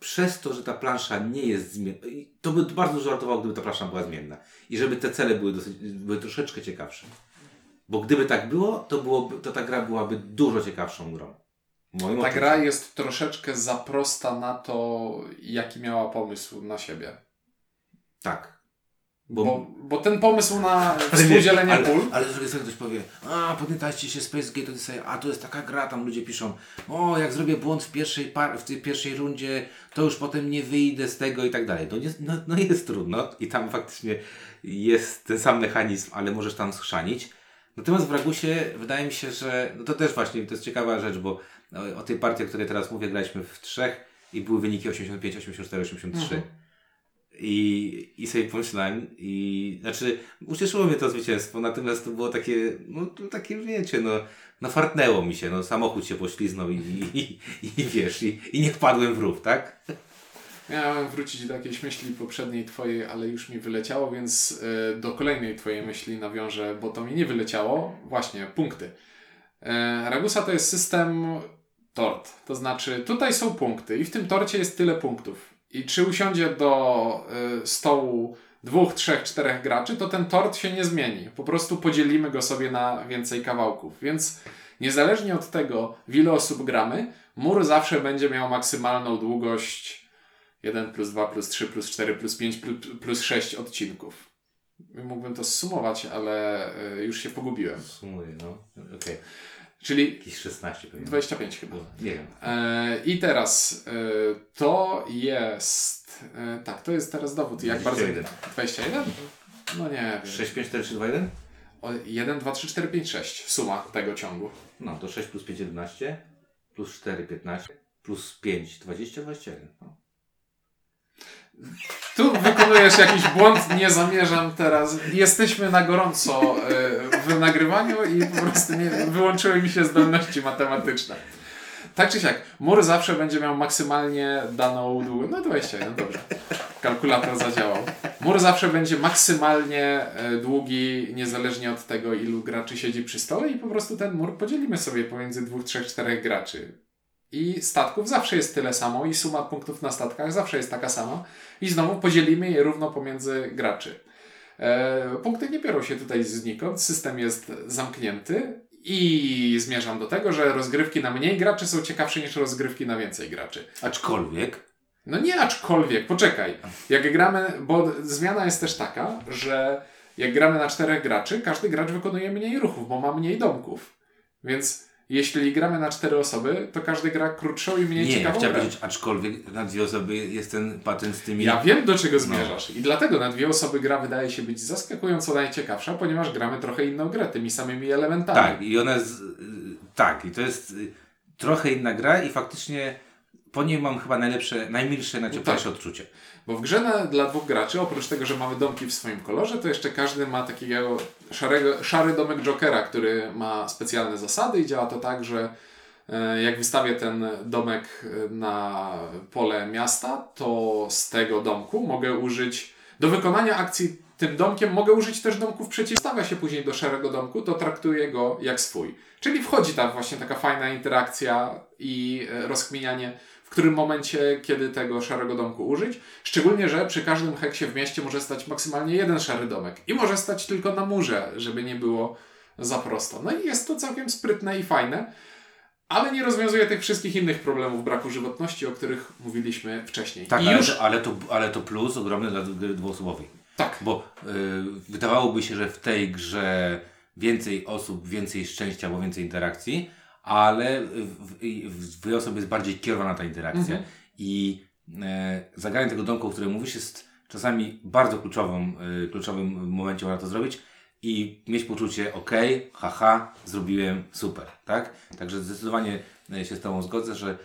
przez to, że ta plansza nie jest zmienna, to by bardzo dużo ratowało, gdyby ta plansza była zmienna. I żeby te cele były, dosyć, były troszeczkę ciekawsze. Bo gdyby tak było, to, byłoby, to ta gra byłaby dużo ciekawszą grą. Moim Ta odczuciu. gra jest troszeczkę za prosta na to, jaki miała pomysł na siebie. Tak. Bo, bo, ten pomysł na Ale współdzielenie ale, pól. Ale z drugiej strony ktoś powie, a pamiętajcie się Space Gate Odyssey, a to jest taka gra, tam ludzie piszą, o jak zrobię błąd w pierwszej, par- w tej pierwszej rundzie, to już potem nie wyjdę z tego i tak dalej. No, nie, no, no jest trudno i tam faktycznie jest ten sam mechanizm, ale możesz tam schrzanić. Natomiast w Ragusie wydaje mi się, że no to też właśnie, to jest ciekawa rzecz, bo o, o tej partii, o której teraz mówię, graliśmy w trzech i były wyniki 85, 84, 83. Mhm. I, I sobie pomyślałem, i znaczy ucieszyło mnie to zwycięstwo, natomiast to było takie, no takie wiecie, no, no fartnęło mi się, no samochód się pośliznął i, i, i, i wiesz, i, i nie wpadłem w rów, tak? Miałem wrócić do jakiejś myśli poprzedniej twojej, ale już mi wyleciało, więc y, do kolejnej twojej myśli nawiążę, bo to mi nie wyleciało. Właśnie, punkty. E, Ragusa to jest system tort. To znaczy, tutaj są punkty i w tym torcie jest tyle punktów. I czy usiądzie do y, stołu dwóch, trzech, czterech graczy, to ten tort się nie zmieni. Po prostu podzielimy go sobie na więcej kawałków. Więc niezależnie od tego, w ile osób gramy, mur zawsze będzie miał maksymalną długość 1 plus 2 plus 3 plus 4 plus 5 plus- plus 6 odcinków. Mógłbym to zsumować, ale y, już się pogubiłem. Sumuję, no, okej, Czyli jakieś 16 pewnie. 25 chyba. Nie wiem. E, I teraz e, to jest. E, tak, to jest teraz dowód. Jak bardzo. 21. 21? No nie wiem. 6, 5, 4, 3, 2, 1? O, 1, 2, 3, 4, 5, 6. Suma tego ciągu. No, to 6 plus 5, 11, plus 4, 15, plus 5, 20, 21. No. Tu wykonujesz jakiś błąd, nie zamierzam teraz. Jesteśmy na gorąco e, w nagrywaniu i po prostu nie, wyłączyły mi się zdolności matematyczne. Tak czy siak, mur zawsze będzie miał maksymalnie daną długość. No 21, dobrze. Kalkulator zadziałał. Mur zawsze będzie maksymalnie e, długi, niezależnie od tego, ilu graczy siedzi przy stole, i po prostu ten mur podzielimy sobie pomiędzy dwóch, trzech, czterech graczy. I statków zawsze jest tyle samo, i suma punktów na statkach zawsze jest taka sama, i znowu podzielimy je równo pomiędzy graczy. E, punkty nie biorą się tutaj znikąd, system jest zamknięty i zmierzam do tego, że rozgrywki na mniej graczy są ciekawsze niż rozgrywki na więcej graczy. Aczkolwiek, No nie aczkolwiek, poczekaj. Jak gramy, bo zmiana jest też taka, że jak gramy na czterech graczy, każdy gracz wykonuje mniej ruchów, bo ma mniej domków. Więc Jeśli gramy na cztery osoby, to każdy gra krótszą i mniej Nie, ciekawą chciałem grę. powiedzieć, aczkolwiek na dwie osoby jest ten patent z tymi... Ja wiem, do czego No. zmierzasz. I dlatego na dwie osoby gra wydaje się być zaskakująco najciekawsza, ponieważ gramy trochę inną grę, tymi samymi elementami. Tak, i ona Tak, i to jest y, trochę inna gra i faktycznie po niej mam chyba najlepsze, najmilsze, najcieplejsze tak. odczucie. Bo w grze na, dla dwóch graczy, oprócz tego, że mamy domki w swoim kolorze, to jeszcze każdy ma takiego szarego, szary domek Jokera, który ma specjalne zasady i działa to tak, że e, jak wystawię ten domek e, na pole miasta, to z tego domku mogę użyć do wykonania akcji tym domkiem mogę użyć też domków przeciwstawia się później do szarego domku, to traktuję go jak swój. Czyli wchodzi tam właśnie taka fajna interakcja i e, rozkminianie, w którym momencie, kiedy tego szarego domku użyć. Szczególnie, że przy każdym heksie w mieście może stać maksymalnie jeden szary domek i może stać tylko na murze, żeby nie było za prosto. No i jest to całkiem sprytne i fajne, ale nie rozwiązuje tych wszystkich innych problemów braku żywotności, o których mówiliśmy wcześniej. Tak, ale, już to, ale, to, ale to plus ogromny dla gry dwuosobowej. tak. Bo y, wydawałoby się, że w tej grze więcej osób, więcej szczęścia, bo więcej interakcji, ale w, w, w dwie osoby jest bardziej kierowana ta interakcja. Mhm. I e, zagranie tego domku, o którym mówisz, jest czasami bardzo kluczową, y, kluczowym momencie, można to zrobić i mieć poczucie, ok, haha, zrobiłem super, tak? Także zdecydowanie e, się z Tobą zgodzę, że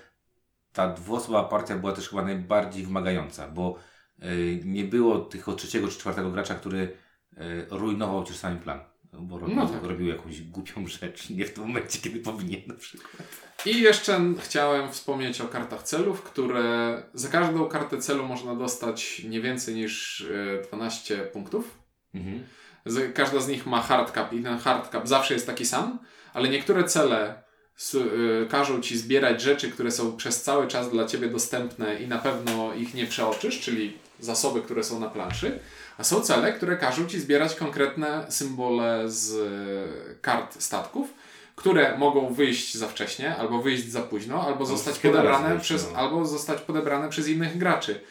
ta dwuosobowa partia była też chyba najbardziej wymagająca, bo y, nie było tych od trzeciego czy czwartego gracza, który y, rujnował ci czasami plan. Bo robił, No tak. robił jakąś głupią rzecz, nie w tym momencie, kiedy powinien na przykład. I jeszcze chciałem wspomnieć o kartach celów, które za każdą kartę celu można dostać nie więcej niż e, 12 punktów. Mhm. Każda z nich ma hardcap i ten hardcap zawsze jest taki sam, ale niektóre cele y, każą ci zbierać rzeczy, które są przez cały czas dla ciebie dostępne i na pewno ich nie przeoczysz, czyli zasoby, które są na planszy. A są cele, które każą ci zbierać konkretne symbole z y, kart statków, które mogą wyjść za wcześnie, albo wyjść za późno, albo zostać wszystkie naraz podebrane wyjść, przez, no. albo zostać podebrane przez innych graczy.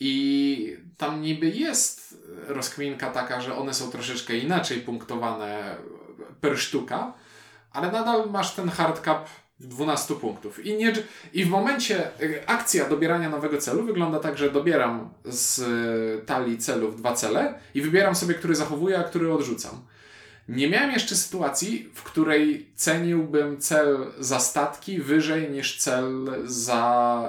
I tam niby jest rozkminka taka, że one są troszeczkę inaczej punktowane per sztuka, ale nadal masz ten hardcap 12 punktów. I, nie, I w momencie y, akcja dobierania nowego celu wygląda tak, że dobieram z y, talii celów dwa cele i wybieram sobie, który zachowuję, a który odrzucam. Nie miałem jeszcze sytuacji, w której ceniłbym cel za statki wyżej niż cel za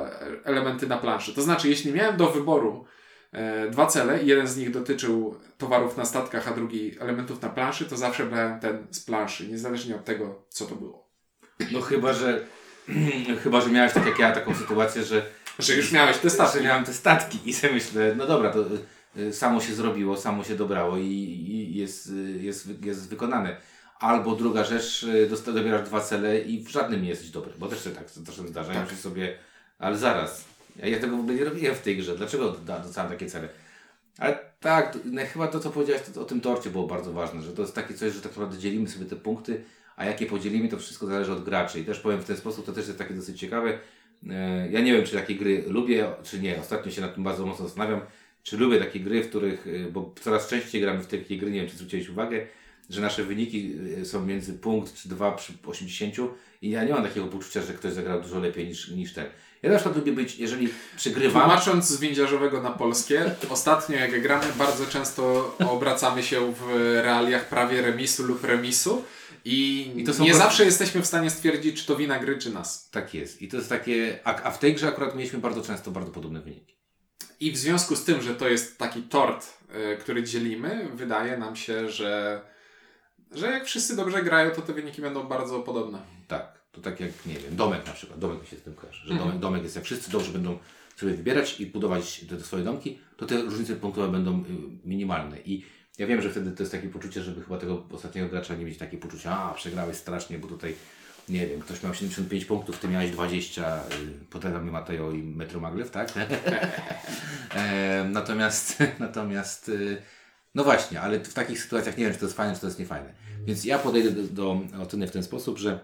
elementy na planszy. To znaczy, jeśli miałem do wyboru e, dwa cele jeden z nich dotyczył towarów na statkach, a drugi elementów na planszy, to zawsze brałem ten z planszy, niezależnie od tego, co to było. No chyba, że *clears throat* chyba, że miałeś tak jak ja taką sytuację, że Że już miałeś te statki. że miałem te statki i sobie myślę, no dobra, to y, samo się zrobiło, samo się dobrało i, i jest, y, jest, jest wykonane. Albo druga rzecz, y, dosta- dobierasz dwa cele i w żadnym nie jesteś dobry, bo też się tak czasem zdarza. Ja Tak. myślę sobie, ale zaraz, ja, ja tego w ogóle nie robiłem w tej grze, dlaczego dostałem takie cele? Ale tak, no, chyba to, co powiedziałeś to, to o tym torcie było bardzo ważne, że to jest takie coś, że tak naprawdę dzielimy sobie te punkty, a jakie podzielimy, to wszystko zależy od graczy. I też powiem w ten sposób, to też jest takie dosyć ciekawe. E, Ja nie wiem, czy takie gry lubię, czy nie. Ostatnio się nad tym bardzo mocno zastanawiam, czy lubię takie gry, w których, e, bo coraz częściej gramy w takie gry, nie wiem, czy zwróciłeś uwagę, że nasze wyniki e, są między punkt czy dwa przy 80 i ja nie mam takiego poczucia, że ktoś zagrał dużo lepiej niż, niż ten. Ja na przykład lubię być, jeżeli przygrywam, Tłumacząc z windziarzowego na polskie, ostatnio jak gramy, bardzo często obracamy się w realiach prawie remisu lub remisu i, I nie pro- zawsze jesteśmy w stanie stwierdzić, czy to wina gry, czy nas. tak jest. I to jest takie, a, a w tej grze akurat mieliśmy bardzo często bardzo podobne wyniki. I w związku z tym, że to jest taki tort, y, który dzielimy, wydaje nam się, że, że jak wszyscy dobrze grają, to te wyniki będą bardzo podobne. Tak, to tak jak, nie wiem, domek na przykład, domek mi się z tym kojarzy, że Mhm. domek, domek jest, jak wszyscy dobrze będą sobie wybierać i budować te, te swoje domki, to te różnice punktowe będą y, minimalne i ja wiem, że wtedy to jest takie poczucie, żeby chyba tego ostatniego gracza nie mieć takie poczucie, a przegrałeś strasznie, bo tutaj, nie wiem, ktoś miał 75 punktów, ty miałeś 20, y, pozdrawiam mnie Mateo i Metro Maglev, tak? *laughs* e, natomiast, *laughs* natomiast, y, no właśnie, ale w takich sytuacjach nie wiem, czy to jest fajne, czy to jest niefajne. Więc ja podejdę do, do oceny w ten sposób, że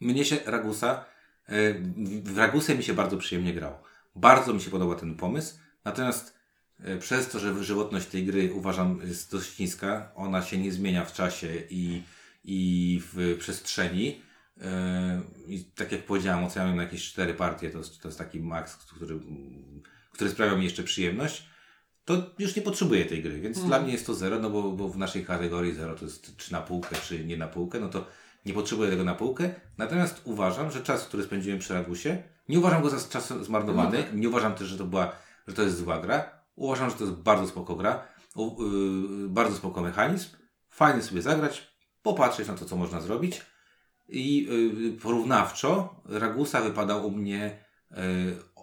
mnie się Ragusa, e, w Ragusę mi się bardzo przyjemnie grało. Bardzo mi się podoba ten pomysł, natomiast przez to, że żywotność tej gry uważam jest dość niska, ona się nie zmienia w czasie i, i w przestrzeni, E, I tak jak powiedziałem, oceniam na jakieś cztery partie, to, to jest taki maks, który, który sprawia mi jeszcze przyjemność, to już nie potrzebuję tej gry, więc dla mnie jest to zero, no bo, bo w naszej kategorii zero to jest czy na półkę, czy nie na półkę, no to nie potrzebuję tego na półkę. Natomiast uważam, że czas, który spędziłem przy Ragusie, nie uważam go za czas zmarnowany, nie uważam też, że to była, że to jest zła gra. Uważam, że to jest bardzo spoko gra, yy, bardzo spoko mechanizm, fajnie sobie zagrać, popatrzeć na to, co można zrobić. I yy, porównawczo Ragusa wypadał u mnie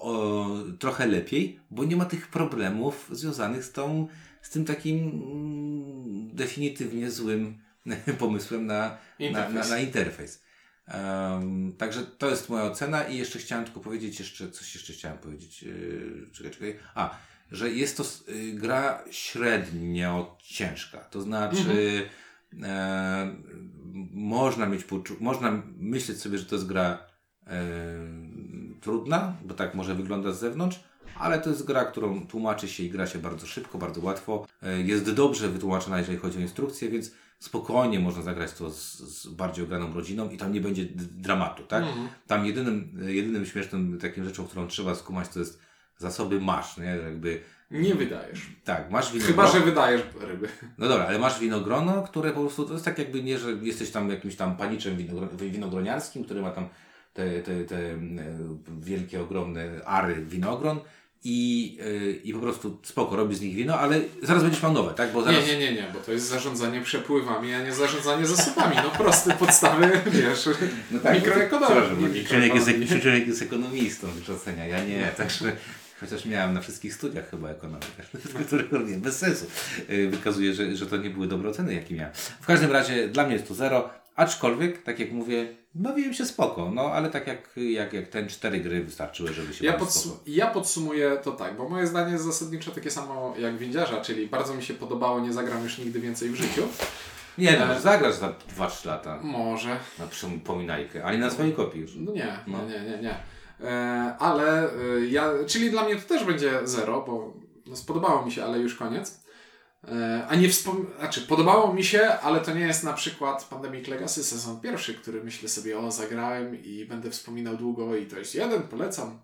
o, trochę lepiej, bo nie ma tych problemów związanych z tą, z tym takim mm, definitywnie złym *laughs* pomysłem na na, na, Interfejs. na interfejs. Em, także to jest moja ocena i jeszcze chciałem tylko powiedzieć, jeszcze coś jeszcze chciałem powiedzieć. Yy, czekaj, czekaj. A, że jest to y, gra średnio ciężka. To znaczy e, można mieć można myśleć sobie, że to jest gra e, trudna, bo tak może wygląda z zewnątrz, ale to jest gra, którą tłumaczy się i gra się bardzo szybko, bardzo łatwo. E, Jest dobrze wytłumaczona, jeżeli chodzi o instrukcję, więc spokojnie można zagrać to z, z bardziej ograną rodziną i tam nie będzie dramatu, tak? Mhm. Tam jedynym, jedynym śmiesznym takim rzeczą, którą trzeba skumać, to jest zasoby masz, nie? Jakby, Nie wydajesz. tak, masz Chyba, winogrono. że wydajesz ryby. No dobra, ale masz winogrono, które po prostu, to jest tak jakby nie, że jesteś tam jakimś tam paniczem winogro, winogroniarskim, który ma tam te, te, te e, wielkie, ogromne ary winogron i, e, i po prostu spoko, robi z nich wino, ale zaraz będziesz miał nowe, tak? Bo zaraz... Nie, nie, nie, nie, bo to jest zarządzanie przepływami, a nie zarządzanie zasobami. No proste podstawy, *laughs* wiesz, No tak, mikroekonomii. Mikroekonomii. Krzysiek *laughs* jest ekonomistą wykształcenia, ja nie, także chociaż miałem na wszystkich studiach chyba ekonomię, *laughs* które robię bez sensu. Yy, Wykazuje, że, że to nie były dobre oceny, jakie miałem. W każdym razie dla mnie jest to zero, aczkolwiek, tak jak mówię, bawiłem się spoko, no ale tak jak, jak, jak ten cztery gry wystarczyły, żeby się Ja, podsu- ja podsumuję to tak, bo moje zdanie jest zasadniczo takie samo jak windziarza, czyli bardzo mi się podobało, nie zagram już nigdy więcej w życiu. Nie no, E, zagrasz za 2-3 lata Może. na przypominajkę, ale na swojej kopii już. No nie, No. nie, nie, nie. nie. E, ale e, ja, czyli dla mnie to też będzie zero, bo no, spodobało mi się, ale już koniec. E, a nie wspom... Znaczy, podobało mi się, ale to nie jest na przykład Pandemic Legacy sezon pierwszy, który myślę sobie, o, zagrałem i będę wspominał długo i to jest jeden, polecam.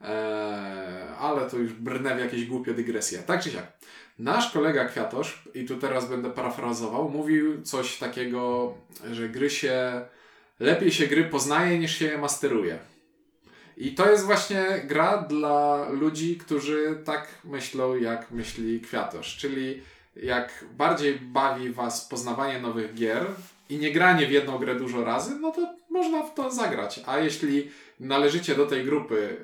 E, ale to już brnę w jakieś głupie dygresje. Tak czy siak. Nasz kolega Kwiatosz, i tu teraz będę parafrazował, mówił coś takiego, że gry się lepiej się gry poznaje niż się je masteruje. I to jest właśnie gra dla ludzi, którzy tak myślą, jak myśli Kwiatosz. Czyli jak bardziej bawi Was poznawanie nowych gier i nie granie w jedną grę dużo razy, no to można w to zagrać. A jeśli należycie do tej grupy,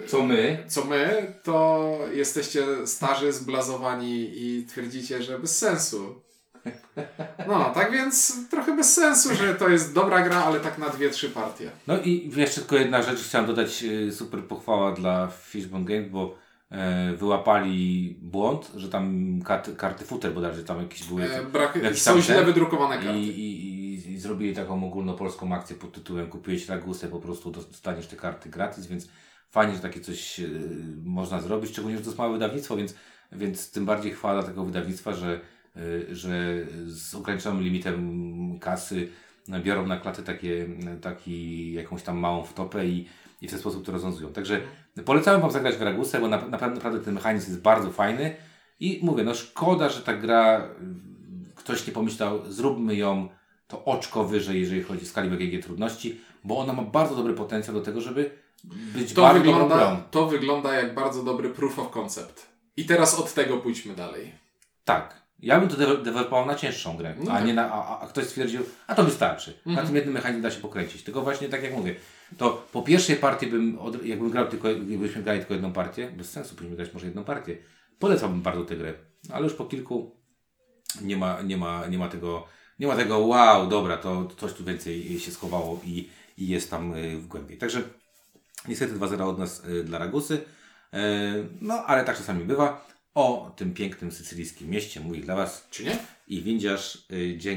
yy, Co my? co my, to jesteście starzy, zblazowani i twierdzicie, że bez sensu. No, tak więc trochę bez sensu, że to jest dobra gra, ale tak na dwie, trzy partie. No i jeszcze tylko jedna rzecz, chciałem dodać e, super pochwała dla Fishbone Games, bo e, wyłapali błąd, że tam karty, karty futer bodajże tam jakieś były E, brak, jakiś są źle wydrukowane i, karty. i, i, i zrobili taką ogólnopolską akcję pod tytułem kupiłeś Ragusę, po prostu dostaniesz te karty gratis, więc fajnie, że takie coś e, można zrobić, szczególnie, że to jest małe wydawnictwo, więc, więc tym bardziej chwała dla tego wydawnictwa, że, że z ograniczonym limitem kasy biorą na klatę takie, taki, jakąś tam małą wtopę i, i w ten sposób to rozwiązują. Także polecam Wam zagrać w Ragusę, bo na, naprawdę, ten mechanizm jest bardzo fajny i mówię, no szkoda, że ta gra ktoś nie pomyślał, zróbmy ją to oczko wyżej, jeżeli chodzi o skali BGG trudności, bo ona ma bardzo dobry potencjał do tego, żeby być To bardzo dobrą wygląda, grą. to wygląda jak bardzo dobry proof of concept. I teraz od tego pójdźmy dalej. Tak. Ja bym to dewe- dewelopował na cięższą grę, No a, tak. nie na, a, a ktoś stwierdził, a to wystarczy. Na Mhm. tym jednym mechanizmie da się pokręcić. Tylko właśnie tak jak mówię, to po pierwszej partii bym, od, jakbym grał tylko, jakbyśmy grali tylko jedną partię, bez sensu, powinniśmy grać może jedną partię, polecałbym bardzo tę grę. Ale już po kilku nie ma, nie ma, nie ma tego, nie ma tego wow, dobra, to coś tu więcej się schowało i, i jest tam y, w głębiej. Także niestety 2-0 od nas y, dla Ragusy. Y, No, ale tak czasami bywa. O tym pięknym sycylijskim mieście mówi dla Was Czy nie? i windziarz. y, Dzięki.